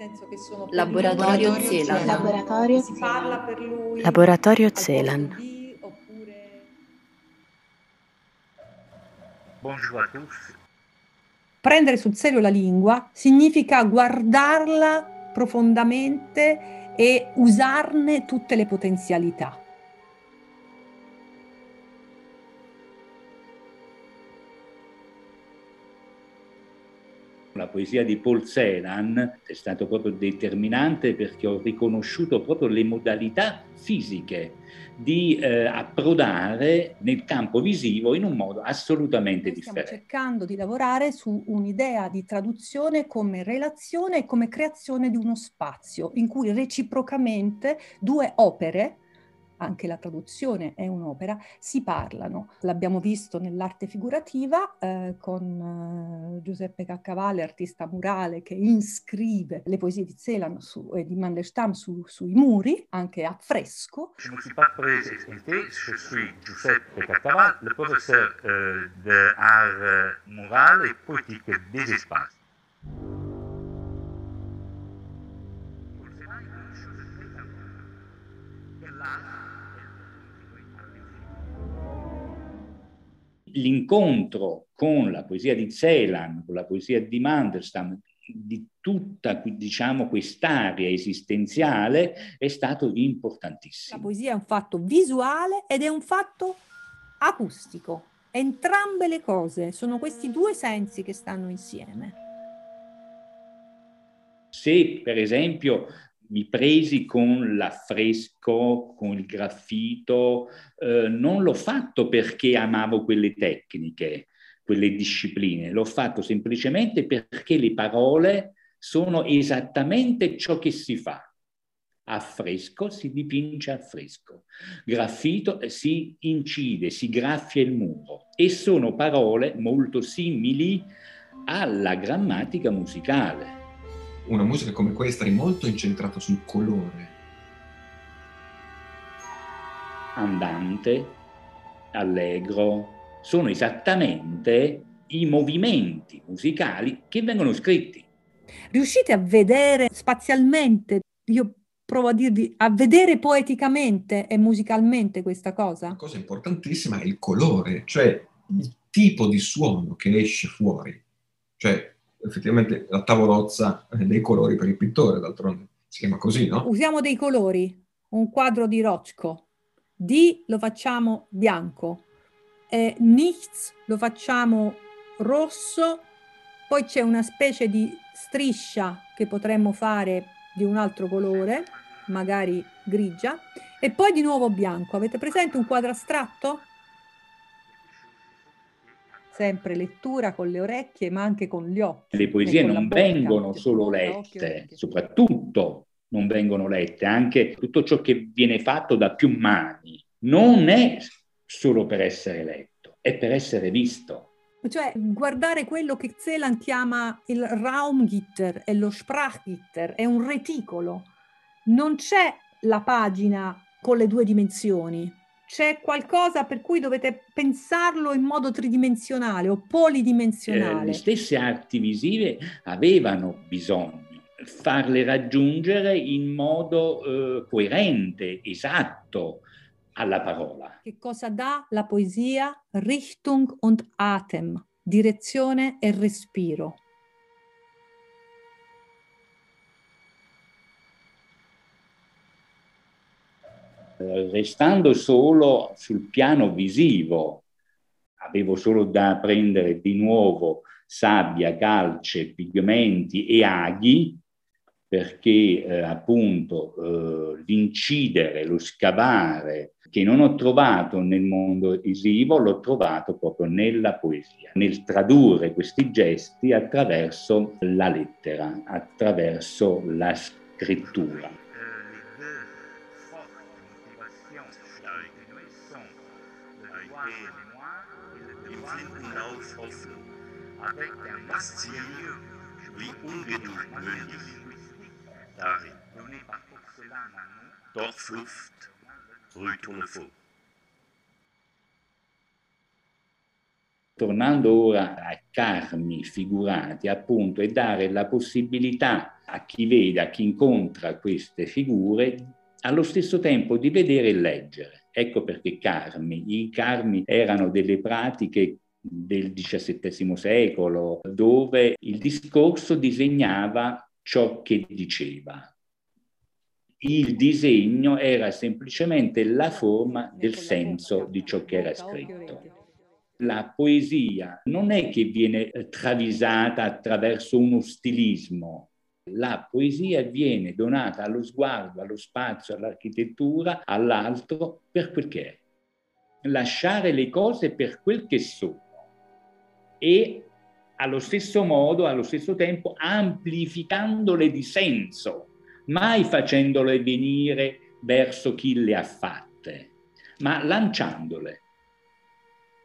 senso che sono Laboratorio Zelan. Laboratorio Si parla per lui Laboratorio Zelan. Bonjour à tous. prendere sul serio la lingua significa guardarla profondamente e usarne tutte le potenzialità. La poesia di Paul Celan è stato proprio determinante perché ho riconosciuto proprio le modalità fisiche di eh, approdare nel campo visivo in un modo assolutamente Noi stiamo differente. cercando di lavorare su un'idea di traduzione come relazione e come creazione di uno spazio in cui reciprocamente due opere, anche la traduzione è un'opera, si parlano. L'abbiamo visto nell'arte figurativa eh, con eh, Giuseppe Caccavale, artista murale, che inscrive le poesie di Celan su- e di Mandelstam su- sui muri, anche a fresco, Je ne suis pas présenté, je suis Giuseppe Caccaval, le professeur euh, d'art moral et poétique des espaces. L'incontro con la poesia di Celan, con la poesia di Mandelstam, di tutta diciamo, quest'area esistenziale è stato La importantissimo. poesia è un fatto visuale ed è un fatto acustico. Entrambe le cose sono questi due sensi che stanno insieme. Se per esempio mi presi con l'affresco, con il graffito, eh, non l'ho fatto perché amavo quelle tecniche, quelle discipline, l'ho fatto semplicemente perché le parole sono esattamente ciò che si fa. A fresco si dipinge a fresco, graffito eh, si incide, si graffia il muro e sono parole molto simili alla grammatica musicale. Una musica come questa è molto incentrata sul colore. andante, allegro, sono esattamente i movimenti musicali che vengono scritti. Riuscite a vedere spazialmente, io provo a dirvi, a vedere poeticamente e musicalmente questa cosa? Una cosa importantissima è il colore, cioè il tipo di suono che esce fuori. Cioè, effettivamente la tavolozza eh, dei colori per il pittore, d'altronde si chiama così, no? Usiamo dei colori, un quadro di Rothko, D lo facciamo bianco, eh, Nichts lo facciamo rosso, poi c'è una specie di striscia che potremmo fare di un altro colore, magari grigia, e poi di nuovo bianco. Avete presente un quadro astratto? Sempre lettura con le orecchie, ma anche con gli occhi. Le poesie non bocca, vengono occhio, solo occhio, lette, soprattutto non vengono lette, anche tutto ciò che viene fatto da più mani non è solo per essere letto, è per essere visto. Cioè, guardare quello che Celan chiama il Raumgitter e lo Sprachgitter, è un reticolo. Non c'è la pagina con le due dimensioni, c'è qualcosa per cui dovete pensarlo in modo tridimensionale o Eh, polidimensionale. le stesse arti visive avevano bisogno farle raggiungere in modo eh, coerente, esatto alla parola. Che cosa dà la poesia? Richtung und Atem, direzione e respiro. Restando solo sul piano visivo, avevo solo da prendere di nuovo sabbia, calce, pigmenti e aghi perché eh, appunto eh, l'incidere, lo scavare che non ho trovato nel mondo visivo, l'ho trovato proprio nella poesia, nel tradurre questi gesti attraverso la lettera, attraverso la scrittura. Avec un mystérieux wie Ungeduld möglich darin. Dorfluft, Rue Tournefort. Tornando ora ai carmi figurati, appunto, è dare la possibilità a chi vede, a chi incontra queste figure, allo stesso tempo di vedere e leggere. Ecco perché carmi. I carmi erano delle pratiche del XVII secolo, dove il discorso disegnava ciò che diceva. Il disegno era semplicemente la forma del senso di ciò che era scritto. La poesia non è che viene travisata attraverso uno stilismo, la poesia viene donata allo sguardo, allo spazio, all'architettura, all'altro per quel che è. Lasciare le cose per quel che sono e allo stesso modo, allo stesso tempo, amplificandole di senso, mai facendole venire verso chi le ha fatte, ma lanciandole,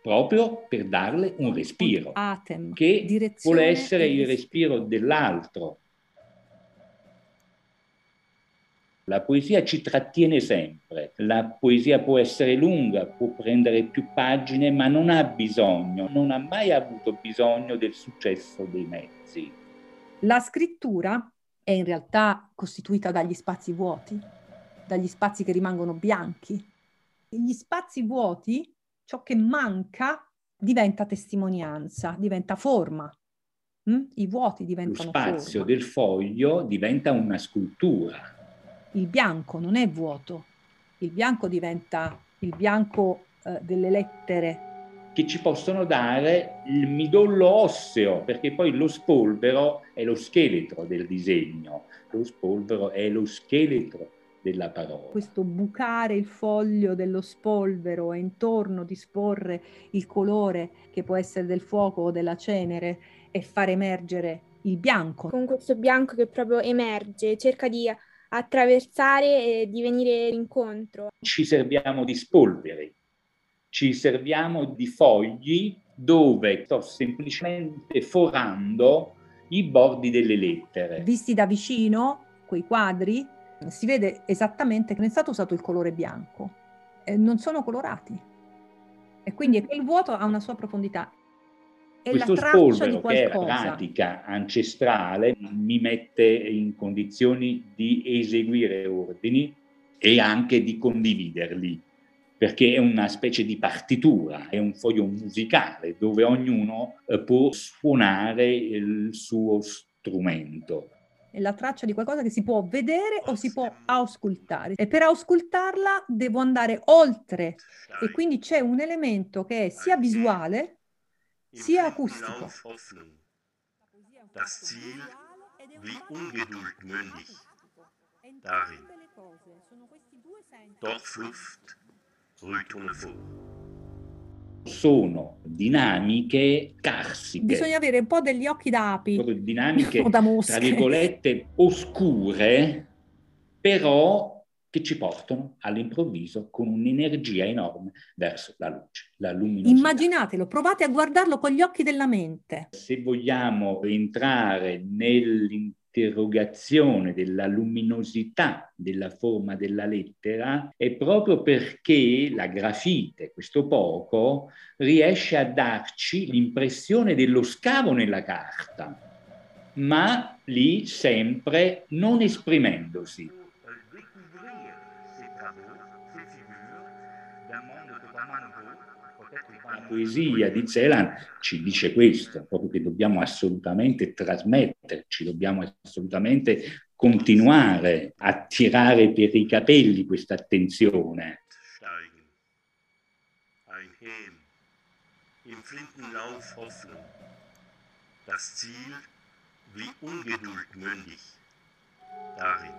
proprio per darle un respiro, Atem, che vuole essere il respiro dell'altro, La poesia ci trattiene sempre, la poesia può essere lunga, può prendere più pagine, ma non ha bisogno, non ha mai avuto bisogno del successo dei mezzi. La scrittura è in realtà costituita dagli spazi vuoti, dagli spazi che rimangono bianchi. Gli spazi vuoti, ciò che manca, diventa testimonianza, diventa forma. Mm? I vuoti diventano. Lo spazio forma. del foglio diventa una scultura il bianco non è vuoto, il bianco diventa il bianco eh, delle lettere. Che ci possono dare il midollo osseo, perché poi lo spolvero è lo scheletro del disegno, lo spolvero è lo scheletro della parola. Questo bucare il foglio dello spolvero e intorno disporre il colore che può essere del fuoco o della cenere e far emergere il bianco. Con questo bianco che proprio emerge, cerca di attraversare e di venire incontro. Ci serviamo di spolveri, ci serviamo di fogli dove sto semplicemente forando i bordi delle lettere. Visti da vicino, quei quadri, si vede esattamente che non è stato usato il colore bianco, eh, non sono colorati. E quindi quel vuoto ha una sua profondità è questo spolvero che è pratica ancestrale mi mette in condizioni di eseguire ordini e anche di condividerli, perché è una specie di partitura, è un foglio musicale dove ognuno eh, può suonare il suo strumento. È la traccia di qualcosa che si può vedere o si può auscultare. E per auscultarla devo andare oltre e quindi c'è un elemento che è sia visuale sia acustico. Das Ziel wie Ungeduld mündig darin. Doch Flucht Rütungen vor. Sono dinamiche carsiche. Bisogna avere un po' degli occhi d'api. Dinamiche, tra virgolette, oscure, però che ci portano all'improvviso con un'energia enorme verso la luce, la luminosità. Immaginatelo, provate a guardarlo con gli occhi della mente. Se vogliamo entrare nell'interrogazione della luminosità della forma della lettera, è proprio perché la grafite, questo poco, riesce a darci l'impressione dello scavo nella carta, ma lì sempre non esprimendosi La poesia di Celan ci dice questo, proprio che dobbiamo assolutamente trasmetterci, dobbiamo assolutamente continuare a tirare per i capelli questa attenzione. Im Flintenlauf Hoffnung, das Ziel wie Ungeduld mündig, darin.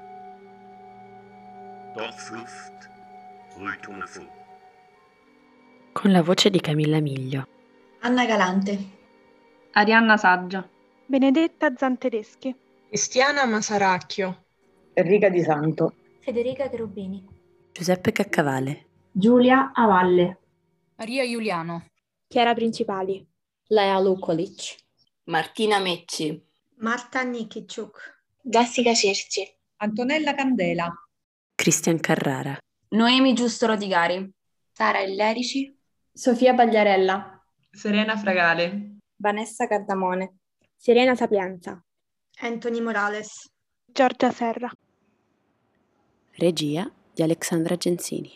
Doch Flucht, Rütungen vor con la voce di Camilla Miglio. Anna Galante. Arianna Saggia. Benedetta Zantedeschi. Cristiana Masaracchio. Enrica Di Santo. Federica Cherubini. Giuseppe Caccavale. Giulia Avalle. Maria Giuliano. Chiara Principali. Lea Lukolic. Martina Mecci. Marta Nikiciuk. Jessica Cerci. Antonella Candela. Cristian Carrara. Noemi Giusto Rodigari. Sara Illerici. Sofia Pagliarella. Serena Fragale. Vanessa Cardamone. Serena Sapienza. Anthony Morales. Giorgia Serra. Regia di Alexandra Genzini.